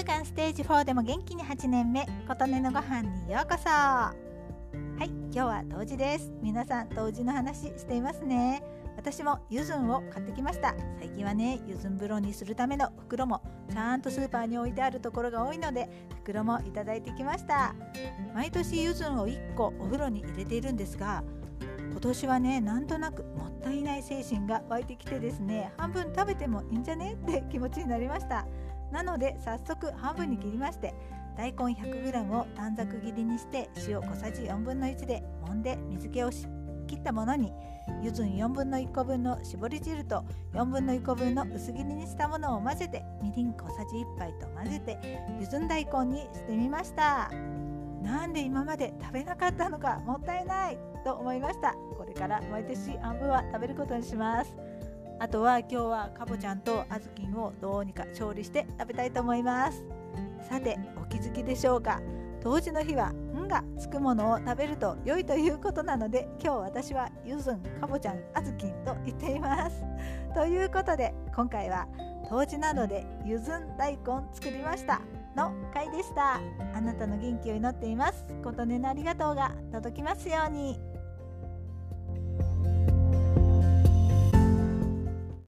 乳がんステージ4でも元気に8年目琴音のご飯にようこそ。はい今日は冬至です。皆さん冬至の話していますね。私もゆずんを買ってきました。最近はねゆずん風呂にするための袋もちゃんとスーパーに置いてあるところが多いので袋もいただいてきました。毎年ゆずんを1個お風呂に入れているんですが今年はねなんとなくもったいない精神が湧いてきてですね半分食べてもいいんじゃね？って気持ちになりました。なので早速半分に切りまして大根 100g を短冊切りにして塩小さじ4分の1で揉んで水気をし切ったものにゆずん4分の1個分の絞り汁と4分の1個分の薄切りにしたものを混ぜてみりん小さじ1杯と混ぜてゆずん大根にしてみました。なんで今まで食べなかったのかもったいない。と思いましたこれから毎年半分は食べることにします。あとは今日はかぼちゃんとあずきんをどうにか調理して食べたいと思います。さてお気づきでしょうか？冬至の日は「ん」がつくものを食べると良いということなので今日私はゆずんかぼちゃんあずきんと言っています。ということで今回は冬至などでゆずん大根作りましたの回でした。あなたの元気を祈っています。琴音のありがとうが届きますように。